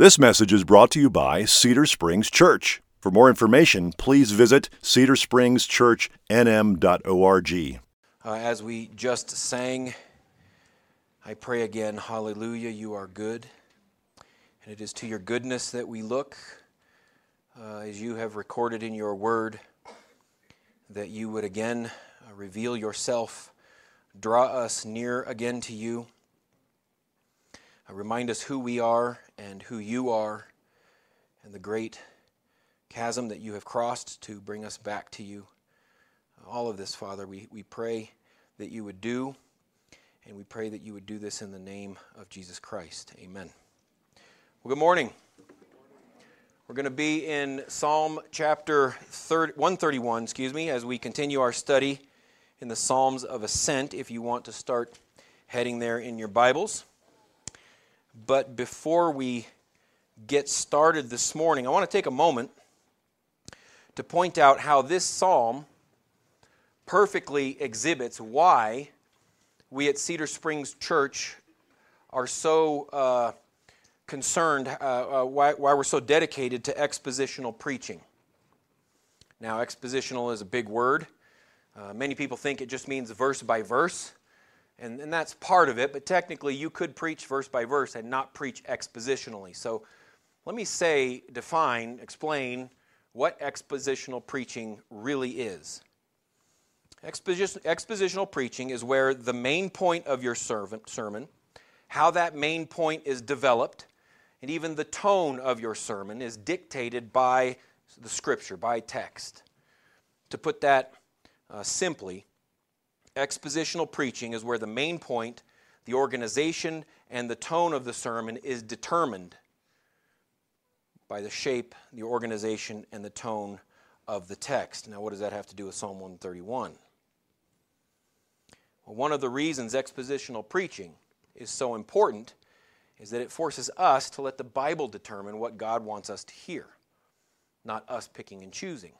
This message is brought to you by Cedar Springs Church. For more information, please visit cedarspringschurchnm.org. Uh, as we just sang, I pray again, Hallelujah, you are good. And it is to your goodness that we look, uh, as you have recorded in your word, that you would again uh, reveal yourself, draw us near again to you. Uh, remind us who we are and who you are, and the great chasm that you have crossed to bring us back to you. Uh, all of this, Father, we, we pray that you would do, and we pray that you would do this in the name of Jesus Christ. Amen. Well, good morning. We're going to be in Psalm chapter 30, 131, excuse me, as we continue our study in the Psalms of Ascent, if you want to start heading there in your Bibles. But before we get started this morning, I want to take a moment to point out how this psalm perfectly exhibits why we at Cedar Springs Church are so uh, concerned, uh, uh, why, why we're so dedicated to expositional preaching. Now, expositional is a big word. Uh, many people think it just means verse by verse and, and that's part of it, but technically you could preach verse by verse and not preach expositionally. So let me say, define, explain what expositional preaching really is. Exposition, expositional preaching is where the main point of your sermon, how that main point is developed, and even the tone of your sermon is dictated by the scripture, by text. To put that uh, simply, Expositional preaching is where the main point, the organization, and the tone of the sermon is determined by the shape, the organization, and the tone of the text. Now, what does that have to do with Psalm 131? Well, one of the reasons expositional preaching is so important is that it forces us to let the Bible determine what God wants us to hear, not us picking and choosing.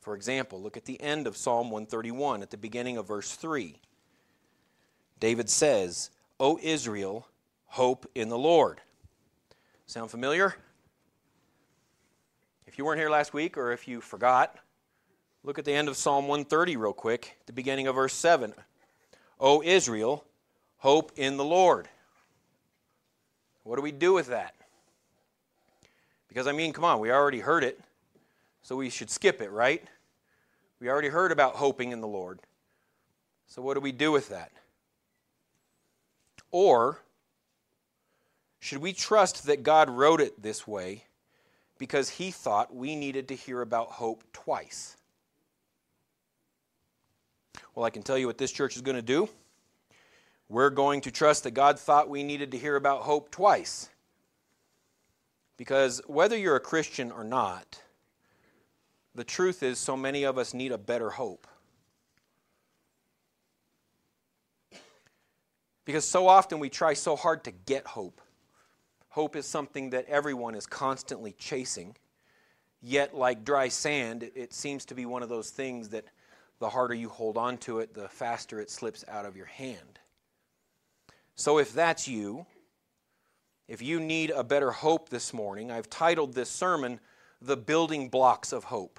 For example, look at the end of Psalm 131 at the beginning of verse 3. David says, O Israel, hope in the Lord. Sound familiar? If you weren't here last week or if you forgot, look at the end of Psalm 130 real quick, the beginning of verse 7. O Israel, hope in the Lord. What do we do with that? Because, I mean, come on, we already heard it. So we should skip it, right? We already heard about hoping in the Lord. So what do we do with that? Or should we trust that God wrote it this way because he thought we needed to hear about hope twice? Well, I can tell you what this church is going to do. We're going to trust that God thought we needed to hear about hope twice. Because whether you're a Christian or not, the truth is, so many of us need a better hope. Because so often we try so hard to get hope. Hope is something that everyone is constantly chasing. Yet, like dry sand, it seems to be one of those things that the harder you hold on to it, the faster it slips out of your hand. So, if that's you, if you need a better hope this morning, I've titled this sermon, the building blocks of hope.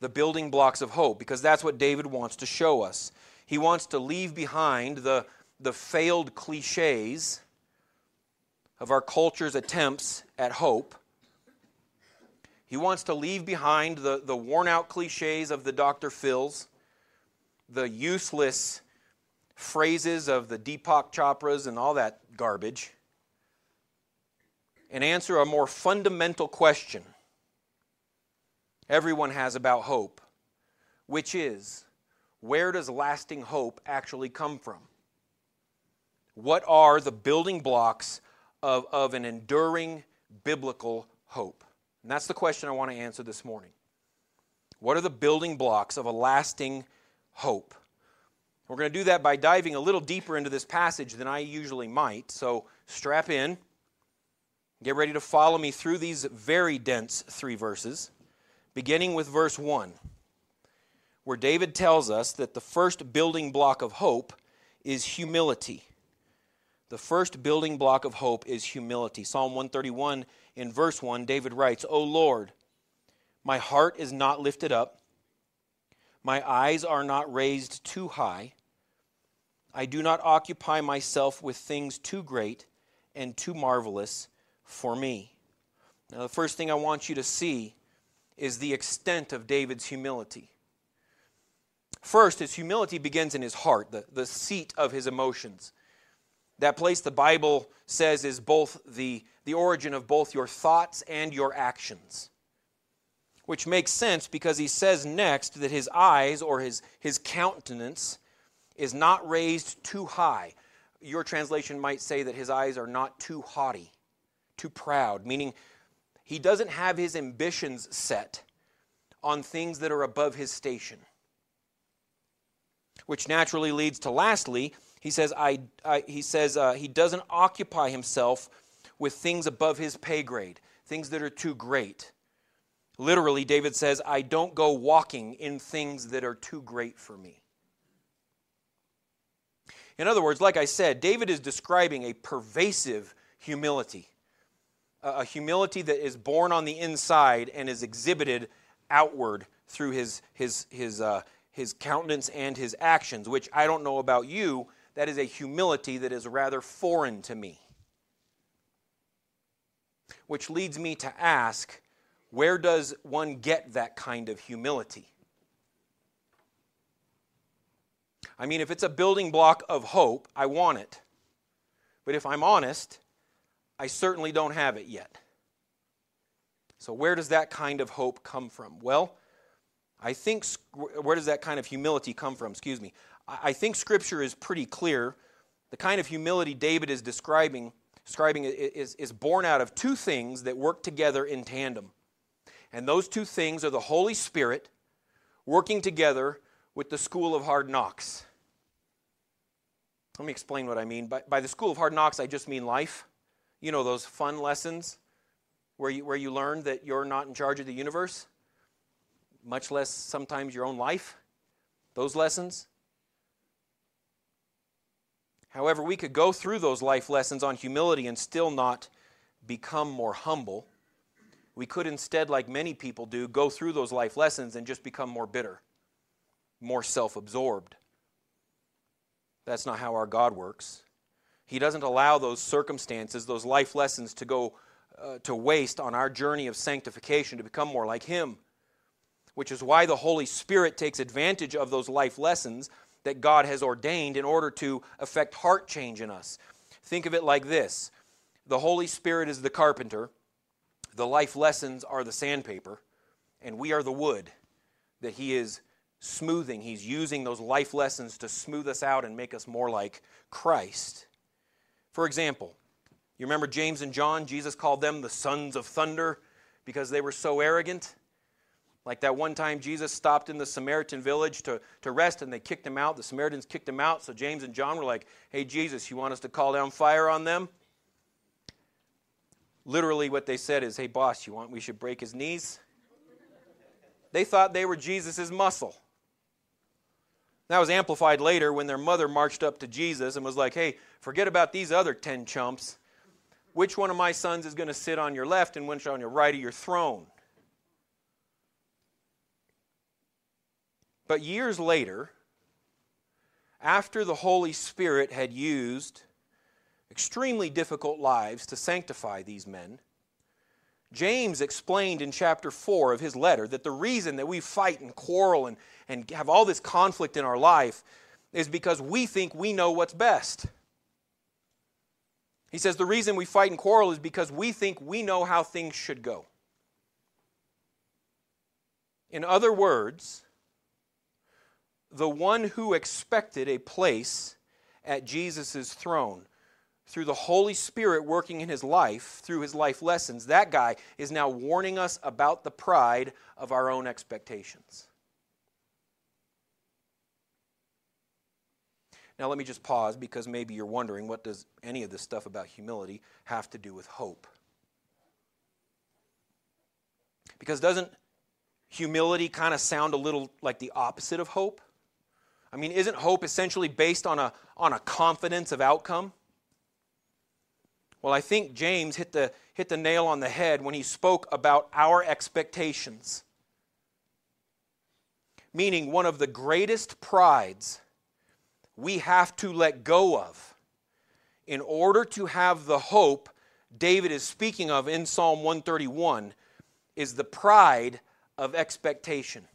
The building blocks of hope, because that's what David wants to show us. He wants to leave behind the, the failed cliches of our culture's attempts at hope. He wants to leave behind the, the worn out cliches of the Dr. Phils, the useless phrases of the Deepak Chopras and all that garbage and answer a more fundamental question everyone has about hope, which is where does lasting hope actually come from? What are the building blocks of, of an enduring biblical hope? And that's the question I want to answer this morning. What are the building blocks of a lasting hope? We're going to do that by diving a little deeper into this passage than I usually might. So strap in. Get ready to follow me through these very dense three verses, beginning with verse 1, where David tells us that the first building block of hope is humility. The first building block of hope is humility. Psalm 131 in verse 1, David writes, O Lord, my heart is not lifted up, my eyes are not raised too high. I do not occupy myself with things too great and too marvelous for me. Now, the first thing I want you to see is the extent of David's humility. First, his humility begins in his heart, the, the seat of his emotions. That place the Bible says is both the, the origin of both your thoughts and your actions. Which makes sense because he says next that his eyes or his, his countenance is not raised too high. Your translation might say that his eyes are not too haughty, too proud, meaning he doesn't have his ambitions set on things that are above his station. Which naturally leads to lastly, he says, I, I he, says uh, he doesn't occupy himself with things above his pay grade, things that are too great. Literally, David says, I don't go walking in things that are too great for me. In other words, like I said, David is describing a pervasive humility, a humility that is born on the inside and is exhibited outward through his, his, his, uh, his countenance and his actions, which I don't know about you, that is a humility that is rather foreign to me. Which leads me to ask where does one get that kind of humility? I mean, if it's a building block of hope, I want it. But if I'm honest, I certainly don't have it yet. So, where does that kind of hope come from? Well, I think, where does that kind of humility come from? Excuse me. I think Scripture is pretty clear. The kind of humility David is describing, describing is, is born out of two things that work together in tandem. And those two things are the Holy Spirit working together with the school of hard knocks. Let me explain what I mean. By, by the school of hard knocks, I just mean life. You know, those fun lessons where you, where you learn that you're not in charge of the universe, much less sometimes your own life. Those lessons. However, we could go through those life lessons on humility and still not become more humble. We could instead, like many people do, go through those life lessons and just become more bitter, more self absorbed. That's not how our God works. He doesn't allow those circumstances, those life lessons to go uh, to waste on our journey of sanctification to become more like Him. Which is why the Holy Spirit takes advantage of those life lessons that God has ordained in order to effect heart change in us. Think of it like this the Holy Spirit is the carpenter, the life lessons are the sandpaper, and we are the wood that He is smoothing. He's using those life lessons to smooth us out and make us more like Christ. For example, you remember James and John? Jesus called them the sons of thunder because they were so arrogant. Like that one time Jesus stopped in the Samaritan village to, to rest and they kicked him out. The Samaritans kicked him out. So James and John were like, Hey, Jesus, you want us to call down fire on them? Literally, what they said is, Hey, boss, you want we should break his knees? They thought they were Jesus' muscle. That was amplified later when their mother marched up to Jesus and was like, hey, forget about these other 10 chumps. Which one of my sons is going to sit on your left and which on your right of your throne? But years later, after the Holy Spirit had used extremely difficult lives to sanctify these men, James explained in chapter 4 of his letter that the reason that we fight and quarrel and, and have all this conflict in our life is because we think we know what's best. He says the reason we fight and quarrel is because we think we know how things should go. In other words, the one who expected a place at Jesus' throne through the Holy Spirit working in his life, through his life lessons, that guy is now warning us about the pride of our own expectations. Now, let me just pause because maybe you're wondering what does any of this stuff about humility have to do with hope? Because doesn't humility kind of sound a little like the opposite of hope? I mean, isn't hope essentially based on a, on a confidence of outcome? Well, I think James hit the, hit the nail on the head when he spoke about our expectations. Meaning, one of the greatest prides we have to let go of in order to have the hope David is speaking of in Psalm 131 is the pride of expectation.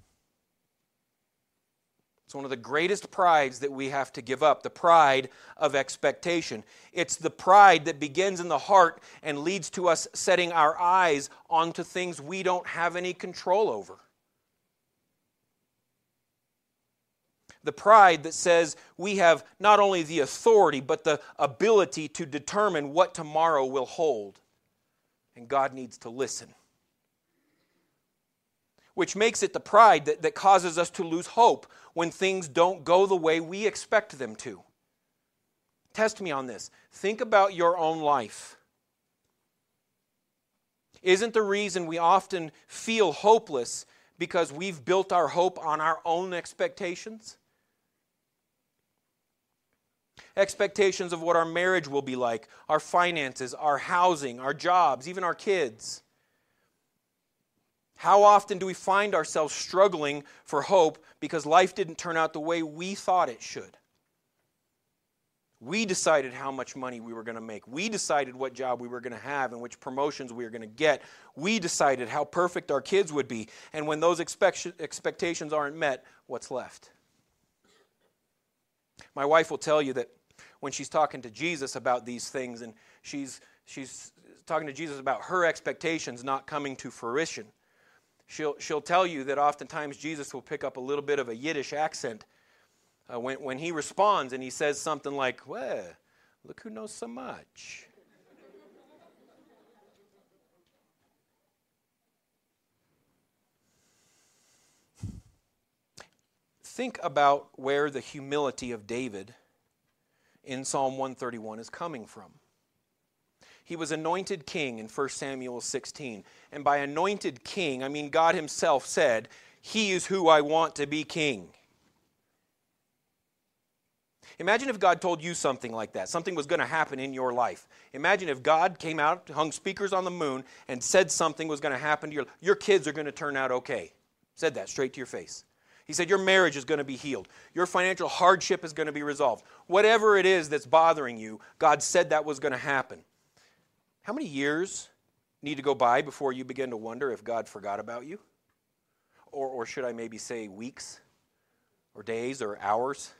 It's one of the greatest prides that we have to give up the pride of expectation. It's the pride that begins in the heart and leads to us setting our eyes onto things we don't have any control over. The pride that says we have not only the authority, but the ability to determine what tomorrow will hold. And God needs to listen which makes it the pride that, that causes us to lose hope when things don't go the way we expect them to. Test me on this. Think about your own life. Isn't the reason we often feel hopeless because we've built our hope on our own expectations? Expectations of what our marriage will be like, our finances, our housing, our jobs, even our kids. How often do we find ourselves struggling for hope because life didn't turn out the way we thought it should? We decided how much money we were going to make. We decided what job we were going to have and which promotions we were going to get. We decided how perfect our kids would be. And when those expect- expectations aren't met, what's left? My wife will tell you that when she's talking to Jesus about these things and she's, she's talking to Jesus about her expectations not coming to fruition, she'll, she'll tell you that oftentimes Jesus will pick up a little bit of a Yiddish accent uh, when, when he responds and he says something like, Well, look who knows so much. Think about where the humility of David in Psalm 131 is coming from. He was anointed king in 1 Samuel 16. And by anointed king, I mean God Himself said, He is who I want to be king. Imagine if God told you something like that. Something was going to happen in your life. Imagine if God came out, hung speakers on the moon, and said something was going to happen to your Your kids are going to turn out okay. Said that straight to your face. He said, Your marriage is going to be healed. Your financial hardship is going to be resolved. Whatever it is that's bothering you, God said that was going to happen. How many years need to go by before you begin to wonder if God forgot about you? Or, or should I maybe say weeks or days or hours?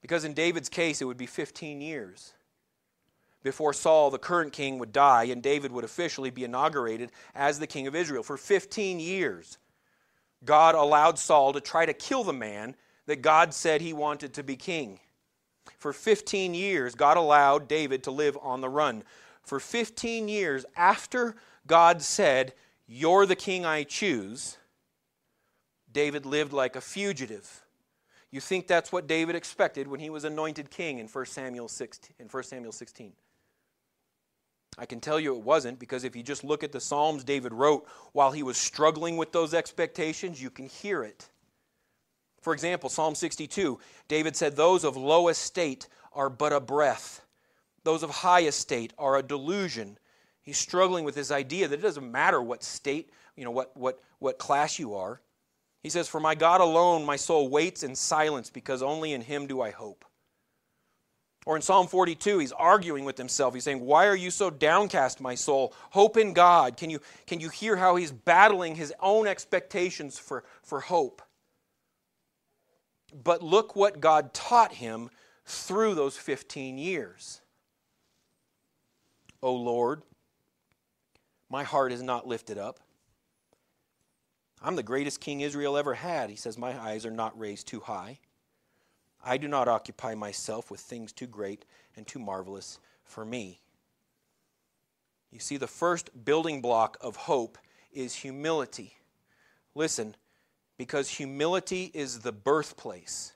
Because in David's case, it would be 15 years before Saul, the current king, would die and David would officially be inaugurated as the king of Israel. For 15 years, God allowed Saul to try to kill the man that God said he wanted to be king. For 15 years, God allowed David to live on the run. For 15 years, after God said, You're the king I choose, David lived like a fugitive. You think that's what David expected when he was anointed king in 1 Samuel 16, in 1 Samuel 16. I can tell you it wasn't because if you just look at the Psalms David wrote while he was struggling with those expectations, you can hear it. For example, Psalm 62, David said, Those of low estate are but a breath, those of high estate are a delusion. He's struggling with this idea that it doesn't matter what state, you know, what, what, what class you are. He says, For my God alone my soul waits in silence because only in him do I hope. Or in Psalm 42, he's arguing with himself. He's saying, Why are you so downcast, my soul? Hope in God. Can you, can you hear how he's battling his own expectations for, for hope? But look what God taught him through those 15 years. O Lord, my heart is not lifted up. I'm the greatest king Israel ever had. He says, My eyes are not raised too high. I do not occupy myself with things too great and too marvelous for me. You see, the first building block of hope is humility. Listen, because humility is the birthplace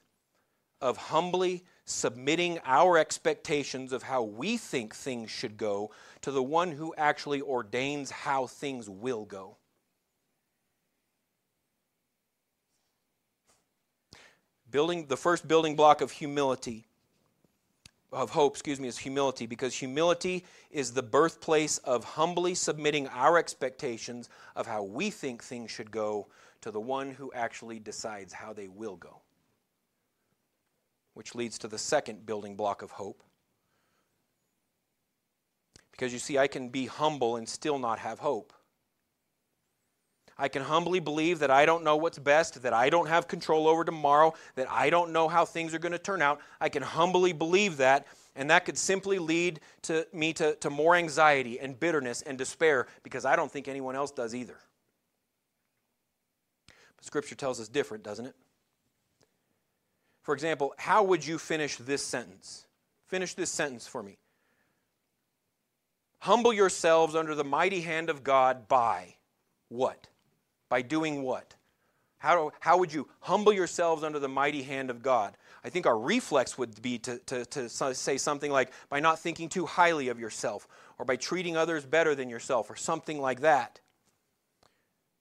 of humbly submitting our expectations of how we think things should go to the one who actually ordains how things will go. Building the first building block of humility of hope, excuse me, is humility because humility is the birthplace of humbly submitting our expectations of how we think things should go to the one who actually decides how they will go. Which leads to the second building block of hope. Because you see, I can be humble and still not have hope. I can humbly believe that I don't know what's best, that I don't have control over tomorrow, that I don't know how things are going to turn out. I can humbly believe that, and that could simply lead to me to, to more anxiety and bitterness and despair because I don't think anyone else does either. But Scripture tells us different, doesn't it? For example, how would you finish this sentence? Finish this sentence for me. Humble yourselves under the mighty hand of God by what? By doing what? How, how would you humble yourselves under the mighty hand of God? I think our reflex would be to, to, to say something like, by not thinking too highly of yourself, or by treating others better than yourself, or something like that.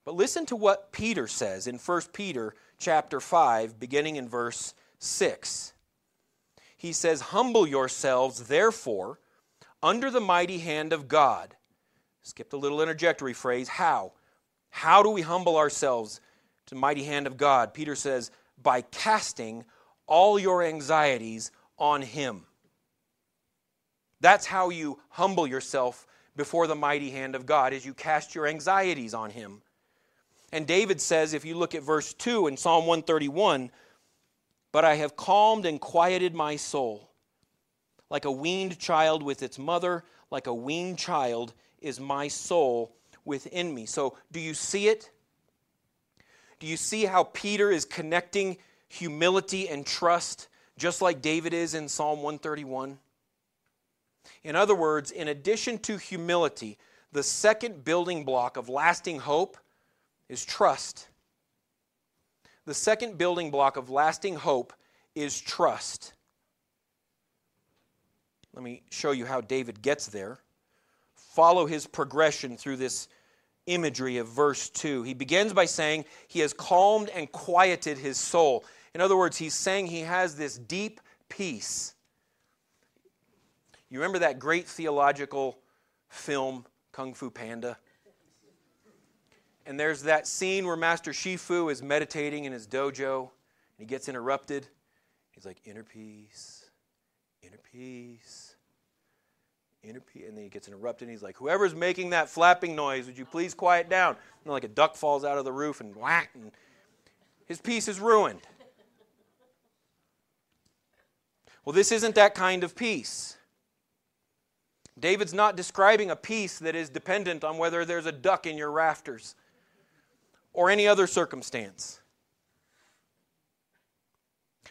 But listen to what Peter says in 1 Peter chapter 5, beginning in verse 6. He says, Humble yourselves, therefore, under the mighty hand of God. Skipped a little interjectory phrase. How? How do we humble ourselves to the mighty hand of God? Peter says, by casting all your anxieties on Him. That's how you humble yourself before the mighty hand of God, as you cast your anxieties on Him. And David says, if you look at verse 2 in Psalm 131, but I have calmed and quieted my soul. Like a weaned child with its mother, like a weaned child is my soul within me. So, do you see it? Do you see how Peter is connecting humility and trust just like David is in Psalm 131? In other words, in addition to humility, the second building block of lasting hope is trust. The second building block of lasting hope is trust. Let me show you how David gets there follow his progression through this imagery of verse 2. He begins by saying he has calmed and quieted his soul. In other words, he's saying he has this deep peace. You remember that great theological film, Kung Fu Panda? And there's that scene where Master Shifu is meditating in his dojo and he gets interrupted. He's like, inner peace, inner peace and then he gets interrupted. And he's like, "Whoever's making that flapping noise, would you please quiet down?" And like a duck falls out of the roof and whack, and his peace is ruined. Well, this isn't that kind of peace. David's not describing a peace that is dependent on whether there's a duck in your rafters or any other circumstance.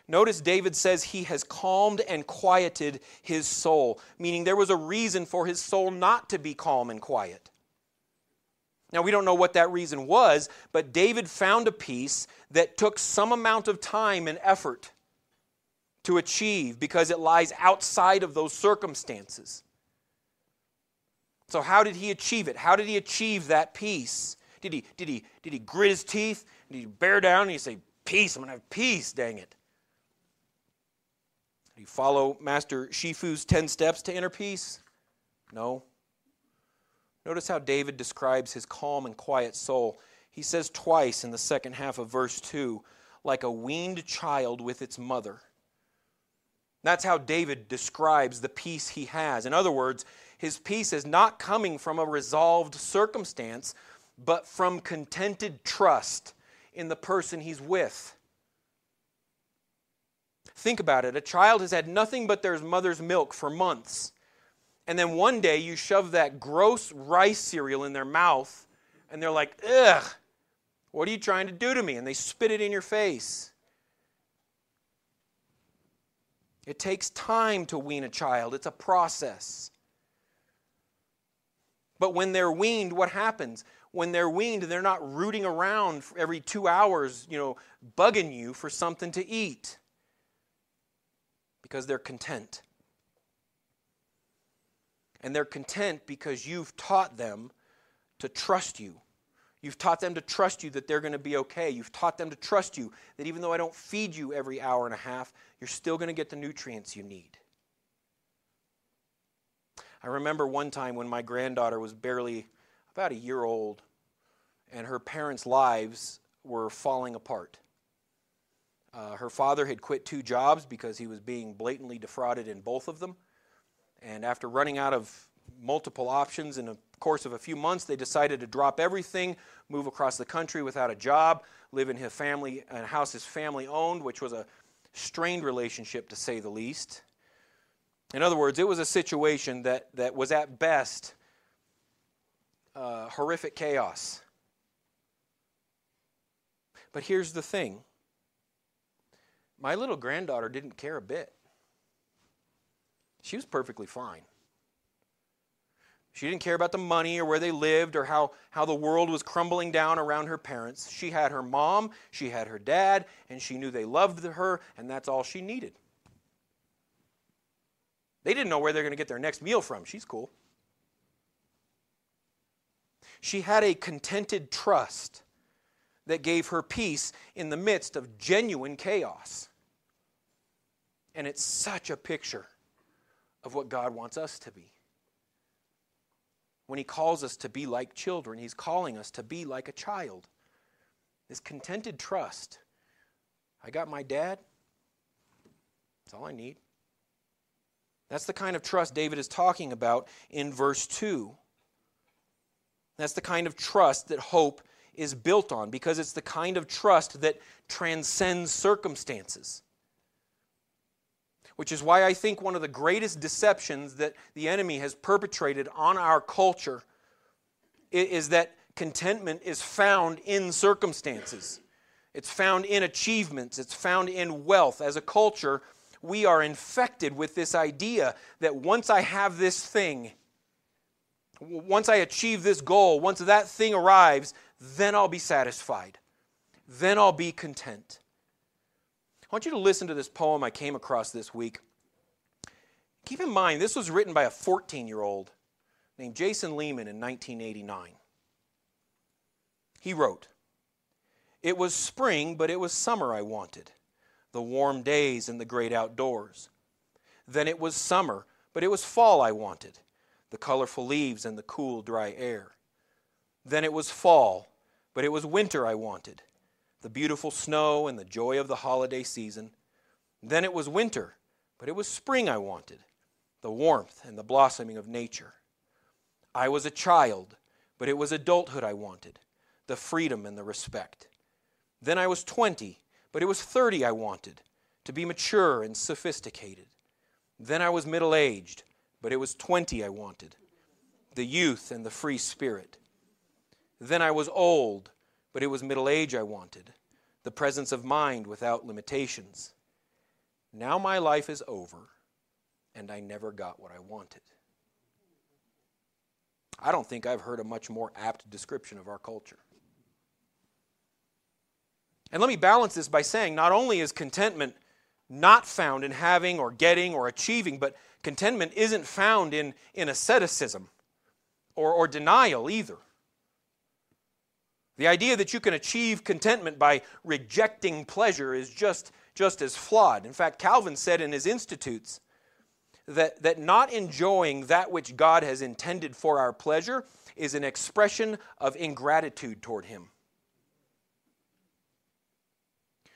Notice David says he has calmed and quieted his soul, meaning there was a reason for his soul not to be calm and quiet. Now, we don't know what that reason was, but David found a peace that took some amount of time and effort to achieve because it lies outside of those circumstances. So, how did he achieve it? How did he achieve that peace? Did he, did he, did he grit his teeth? Did he bear down and he say, Peace, I'm going to have peace, dang it? You follow Master Shifu's 10 steps to inner peace? No. Notice how David describes his calm and quiet soul. He says twice in the second half of verse 2, like a weaned child with its mother. That's how David describes the peace he has. In other words, his peace is not coming from a resolved circumstance, but from contented trust in the person he's with. Think about it. A child has had nothing but their mother's milk for months. And then one day you shove that gross rice cereal in their mouth, and they're like, ugh, what are you trying to do to me? And they spit it in your face. It takes time to wean a child, it's a process. But when they're weaned, what happens? When they're weaned, they're not rooting around every two hours, you know, bugging you for something to eat because they're content. And they're content because you've taught them to trust you. You've taught them to trust you that they're going to be okay. You've taught them to trust you that even though I don't feed you every hour and a half, you're still going to get the nutrients you need. I remember one time when my granddaughter was barely about a year old and her parents' lives were falling apart. Uh, her father had quit two jobs because he was being blatantly defrauded in both of them. And after running out of multiple options in the course of a few months, they decided to drop everything, move across the country without a job, live in his family, a house his family owned, which was a strained relationship to say the least. In other words, it was a situation that, that was at best uh, horrific chaos. But here's the thing my little granddaughter didn't care a bit. She was perfectly fine. She didn't care about the money or where they lived or how, how the world was crumbling down around her parents. She had her mom, she had her dad, and she knew they loved her, and that's all she needed. They didn't know where they're going to get their next meal from. She's cool. She had a contented trust that gave her peace in the midst of genuine chaos. And it's such a picture of what God wants us to be. When He calls us to be like children, He's calling us to be like a child. This contented trust. I got my dad. That's all I need. That's the kind of trust David is talking about in verse 2. That's the kind of trust that hope is built on because it's the kind of trust that transcends circumstances which is why I think one of the greatest deceptions that the enemy has perpetrated on our culture is that contentment is found in circumstances. It's found in achievements, it's found in wealth. As a culture, we are infected with this idea that once I have this thing, once I achieve this goal, once that thing arrives, then I'll be satisfied. Then I'll be content. I want you to listen to this poem I came across this week. Keep in mind, this was written by a 14 year old named Jason Lehman in 1989. He wrote, It was spring, but it was summer I wanted, the warm days and the great outdoors. Then it was summer, but it was fall I wanted, the colorful leaves and the cool, dry air. Then it was fall, but it was winter I wanted, the beautiful snow and the joy of the holiday season. Then it was winter, but it was spring I wanted, the warmth and the blossoming of nature. I was a child, but it was adulthood I wanted, the freedom and the respect. Then I was 20, but it was 30 I wanted, to be mature and sophisticated. Then I was middle aged, but it was 20 I wanted, the youth and the free spirit. Then I was old, but it was middle age I wanted, the presence of mind without limitations. Now my life is over, and I never got what I wanted. I don't think I've heard a much more apt description of our culture. And let me balance this by saying not only is contentment not found in having or getting or achieving, but contentment isn't found in, in asceticism or, or denial either. The idea that you can achieve contentment by rejecting pleasure is just, just as flawed. In fact, Calvin said in his Institutes that, that not enjoying that which God has intended for our pleasure is an expression of ingratitude toward Him.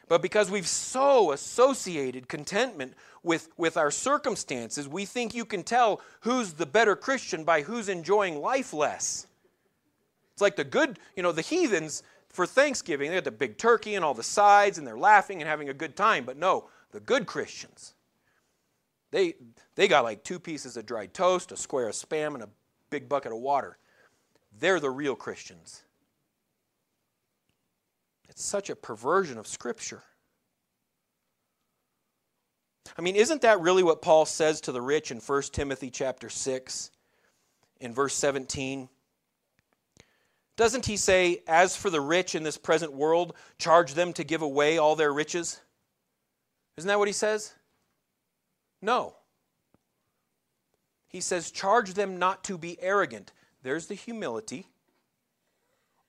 But because we've so associated contentment with, with our circumstances, we think you can tell who's the better Christian by who's enjoying life less. It's like the good, you know, the heathens for Thanksgiving, they got the big turkey and all the sides and they're laughing and having a good time. But no, the good Christians, they, they got like two pieces of dried toast, a square of spam, and a big bucket of water. They're the real Christians. It's such a perversion of Scripture. I mean, isn't that really what Paul says to the rich in 1 Timothy chapter 6 in verse 17? Doesn't he say, As for the rich in this present world, charge them to give away all their riches? Isn't that what he says? No. He says, Charge them not to be arrogant. There's the humility.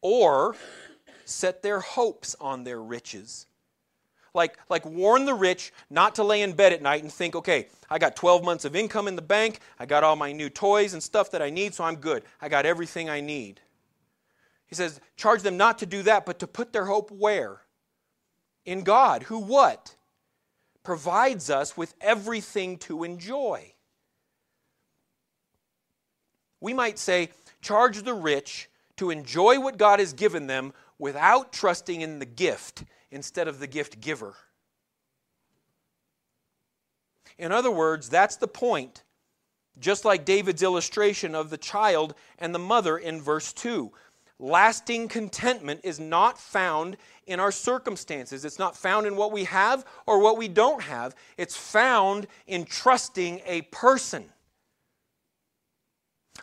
Or set their hopes on their riches. Like, like warn the rich not to lay in bed at night and think, okay, I got 12 months of income in the bank, I got all my new toys and stuff that I need, so I'm good. I got everything I need. He says, charge them not to do that, but to put their hope where? In God, who what? Provides us with everything to enjoy. We might say, charge the rich to enjoy what God has given them without trusting in the gift instead of the gift giver. In other words, that's the point. Just like David's illustration of the child and the mother in verse 2. Lasting contentment is not found in our circumstances. It's not found in what we have or what we don't have. It's found in trusting a person.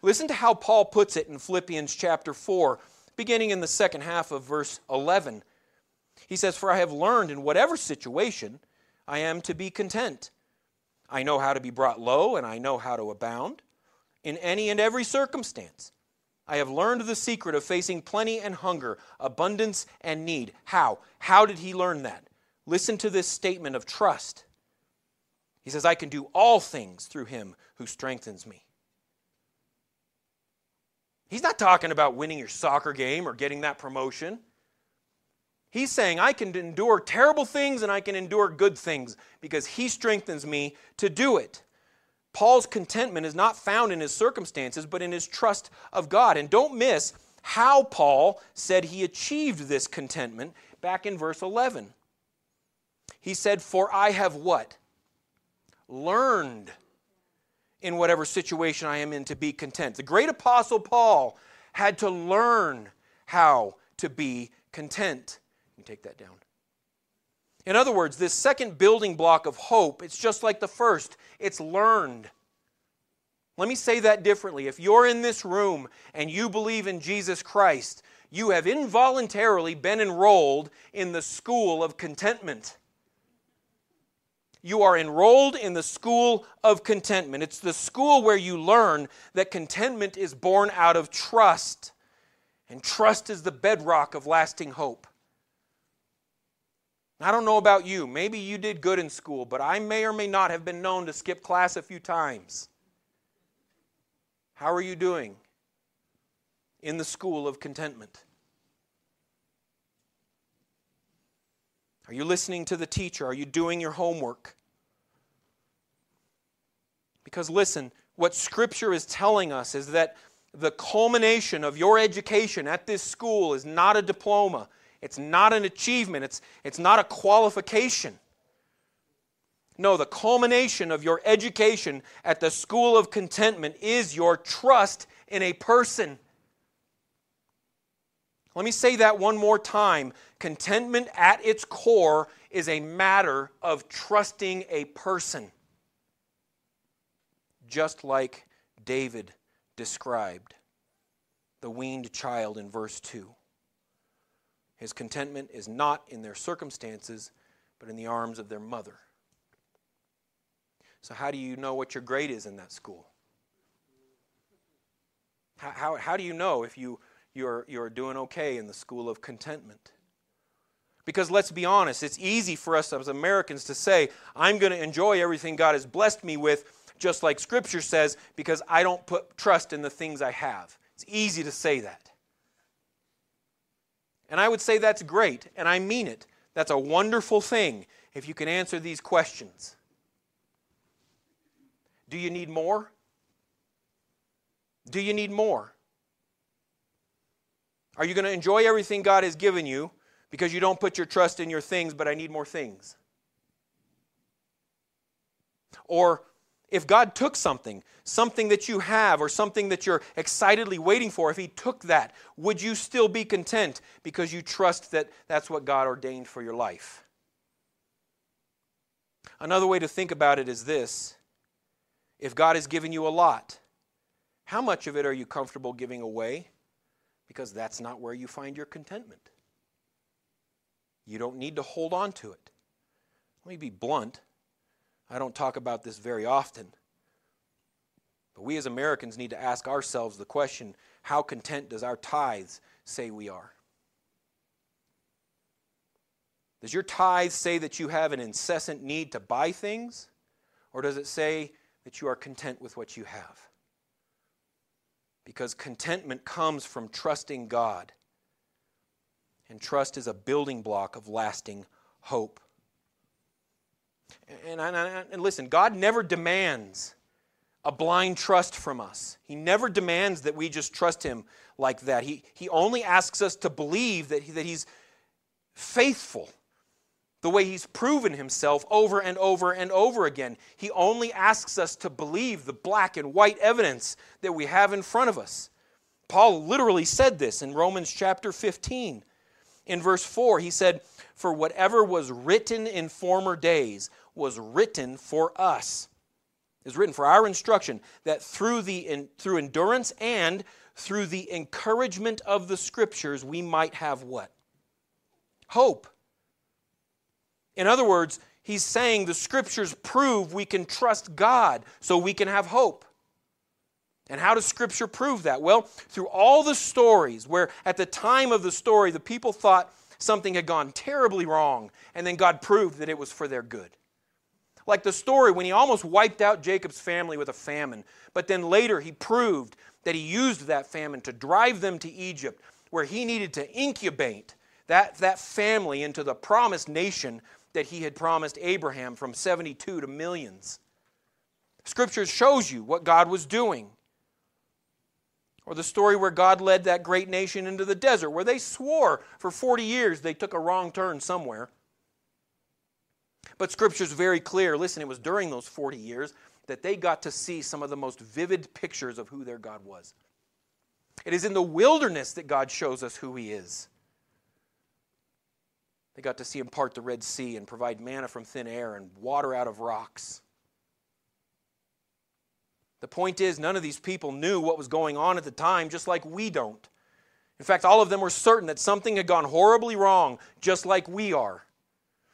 Listen to how Paul puts it in Philippians chapter 4, beginning in the second half of verse 11. He says, For I have learned in whatever situation I am to be content. I know how to be brought low, and I know how to abound in any and every circumstance. I have learned the secret of facing plenty and hunger, abundance and need. How? How did he learn that? Listen to this statement of trust. He says, I can do all things through him who strengthens me. He's not talking about winning your soccer game or getting that promotion. He's saying, I can endure terrible things and I can endure good things because He strengthens me to do it. Paul's contentment is not found in his circumstances, but in his trust of God. And don't miss how Paul said he achieved this contentment back in verse 11. He said, For I have what? Learned in whatever situation I am in to be content. The great apostle Paul had to learn how to be content. You take that down. In other words, this second building block of hope, it's just like the first. It's learned. Let me say that differently. If you're in this room and you believe in Jesus Christ, you have involuntarily been enrolled in the school of contentment you are enrolled in the school of contentment. It's the school where you learn that contentment is born out of trust, and trust is the bedrock of lasting hope. I don't know about you. Maybe you did good in school, but I may or may not have been known to skip class a few times. How are you doing in the school of contentment? Are you listening to the teacher? Are you doing your homework? Because listen, what Scripture is telling us is that the culmination of your education at this school is not a diploma, it's not an achievement, it's, it's not a qualification. No, the culmination of your education at the school of contentment is your trust in a person. Let me say that one more time. Contentment at its core is a matter of trusting a person, just like David described the weaned child in verse 2. His contentment is not in their circumstances, but in the arms of their mother. So, how do you know what your grade is in that school? How, how, how do you know if you you're, you're doing okay in the school of contentment. Because let's be honest, it's easy for us as Americans to say, I'm going to enjoy everything God has blessed me with, just like Scripture says, because I don't put trust in the things I have. It's easy to say that. And I would say that's great, and I mean it. That's a wonderful thing if you can answer these questions. Do you need more? Do you need more? Are you going to enjoy everything God has given you because you don't put your trust in your things, but I need more things? Or if God took something, something that you have or something that you're excitedly waiting for, if He took that, would you still be content because you trust that that's what God ordained for your life? Another way to think about it is this if God has given you a lot, how much of it are you comfortable giving away? because that's not where you find your contentment. You don't need to hold on to it. Let me be blunt. I don't talk about this very often. But we as Americans need to ask ourselves the question how content does our tithes say we are? Does your tithe say that you have an incessant need to buy things? Or does it say that you are content with what you have? Because contentment comes from trusting God. And trust is a building block of lasting hope. And, and, and, listen, God never demands a blind trust from us. He never demands that we just trust Him like that. He, he only asks us to believe that, he, that He's faithful the way He's proven Himself over and over and over again. He only asks us to believe the black and white evidence that we have in front of us. Paul literally said this in Romans chapter 15. In verse 4, he said, For whatever was written in former days was written for us. Is written for our instruction, that through, the, through endurance and through the encouragement of the Scriptures, we might have what? Hope. In other words, he's saying the Scriptures prove we can trust God so we can have hope. And how does Scripture prove that? Well, through all the stories where at the time of the story the people thought something had gone terribly wrong, and then God proved that it was for their good. Like the story when he almost wiped out Jacob's family with a famine, but then later he proved that he used that famine to drive them to Egypt, where he needed to incubate that, that family into the promised nation that he had promised Abraham from 72 to millions. Scripture shows you what God was doing. Or the story where God led that great nation into the desert, where they swore for 40 years they took a wrong turn somewhere. But Scripture is very clear. Listen, it was during those 40 years that they got to see some of the most vivid pictures of who their God was. It is in the wilderness that God shows us who He is. They got to see Him part the Red Sea and provide manna from thin air and water out of rocks. The point is, none of these people knew what was going on at the time, just like we don't. In fact, all of them were certain that something had gone horribly wrong, just like we are.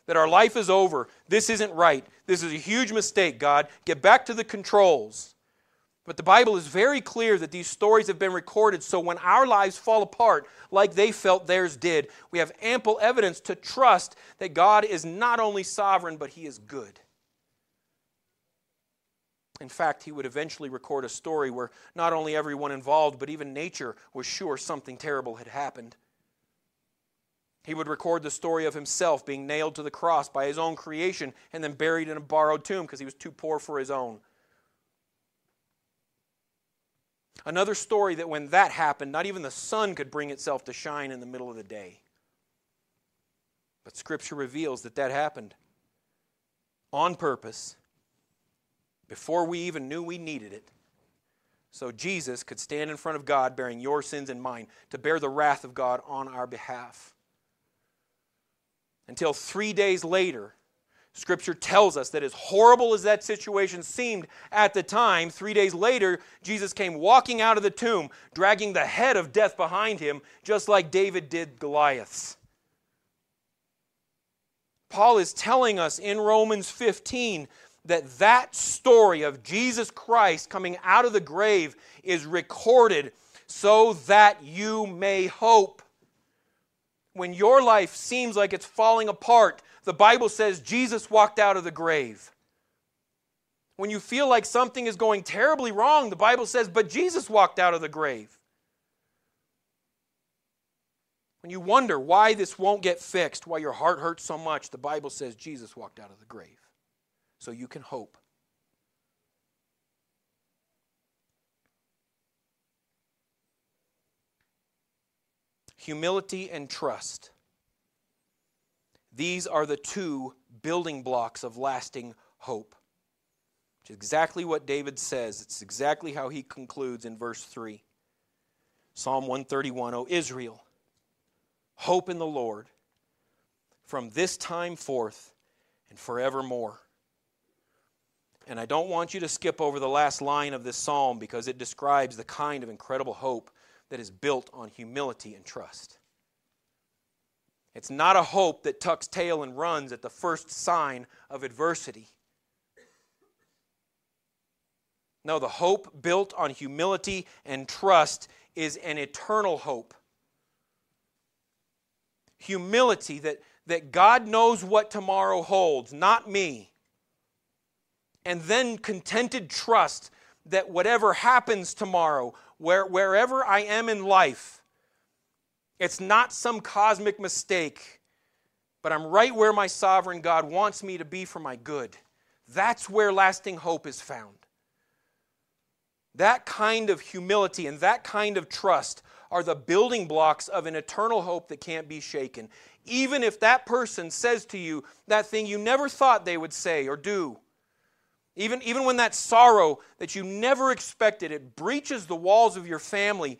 That our life is over. This isn't right. This is a huge mistake, God. Get back to the controls. But the Bible is very clear that these stories have been recorded so when our lives fall apart like they felt theirs did, we have ample evidence to trust that God is not only sovereign, but He is good. In fact, he would eventually record a story where not only everyone involved, but even nature was sure something terrible had happened. He would record the story of himself being nailed to the cross by his own creation and then buried in a borrowed tomb because he was too poor for his own. Another story that when that happened, not even the sun could bring itself to shine in the middle of the day. But Scripture reveals that that happened on purpose before we even knew we needed it. So Jesus could stand in front of God bearing your sins and mine to bear the wrath of God on our behalf. Until three days later, Scripture tells us that as horrible as that situation seemed at the time, three days later, Jesus came walking out of the tomb, dragging the head of death behind him, just like David did Goliath's. Paul is telling us in Romans 15 that that story of Jesus Christ coming out of the grave is recorded so that you may hope. When your life seems like it's falling apart, the Bible says Jesus walked out of the grave. When you feel like something is going terribly wrong, the Bible says, but Jesus walked out of the grave. When you wonder why this won't get fixed, why your heart hurts so much, the Bible says Jesus walked out of the grave so you can hope. Humility and trust. These are the two building blocks of lasting hope. Which is exactly what David says. It's exactly how he concludes in verse 3. Psalm 131 O Israel, hope in the Lord from this time forth and forevermore. And I don't want you to skip over the last line of this psalm because it describes the kind of incredible hope that is built on humility and trust. It's not a hope that tucks tail and runs at the first sign of adversity. No, the hope built on humility and trust is an eternal hope. Humility that, that God knows what tomorrow holds, not me. And then contented trust that whatever happens tomorrow, where, wherever I am in life, it's not some cosmic mistake, but I'm right where my sovereign God wants me to be for my good. That's where lasting hope is found. That kind of humility and that kind of trust are the building blocks of an eternal hope that can't be shaken. Even if that person says to you that thing you never thought they would say or do, even, even when that sorrow that you never expected, it breaches the walls of your family,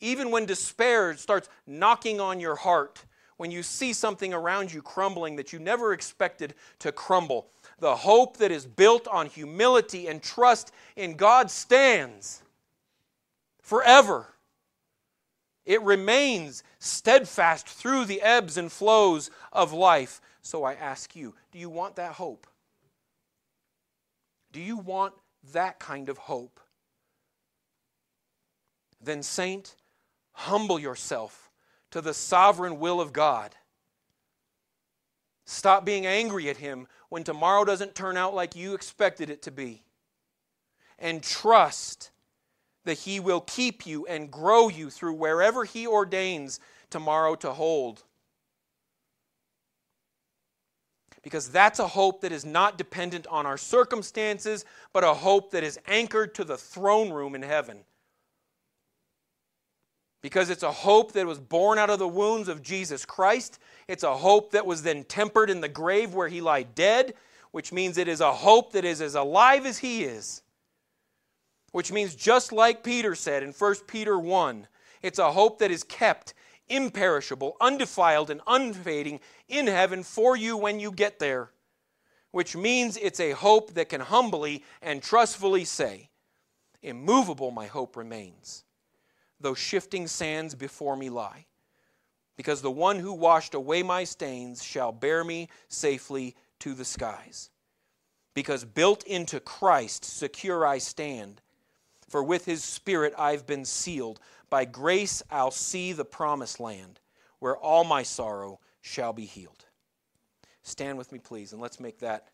even when despair starts knocking on your heart, when you see something around you crumbling that you never expected to crumble, the hope that is built on humility and trust in God stands forever. It remains steadfast through the ebbs and flows of life. So I ask you, do you want that hope? Do you want that kind of hope? Then, saint, humble yourself to the sovereign will of God. Stop being angry at Him when tomorrow doesn't turn out like you expected it to be. And trust that He will keep you and grow you through wherever He ordains tomorrow to hold. Because that's a hope that is not dependent on our circumstances, but a hope that is anchored to the throne room in heaven. Because it's a hope that was born out of the wounds of Jesus Christ. It's a hope that was then tempered in the grave where he lay dead, which means it is a hope that is as alive as he is. Which means, just like Peter said in 1 Peter 1, it's a hope that is kept imperishable, undefiled, and unfading in heaven for you when you get there. Which means it's a hope that can humbly and trustfully say, Immovable my hope remains, though shifting sands before me lie. Because the one who washed away my stains shall bear me safely to the skies. Because built into Christ, secure I stand for with his Spirit I've been sealed. By grace I'll see the promised land, where all my sorrow shall be healed. Stand with me, please, and let's make that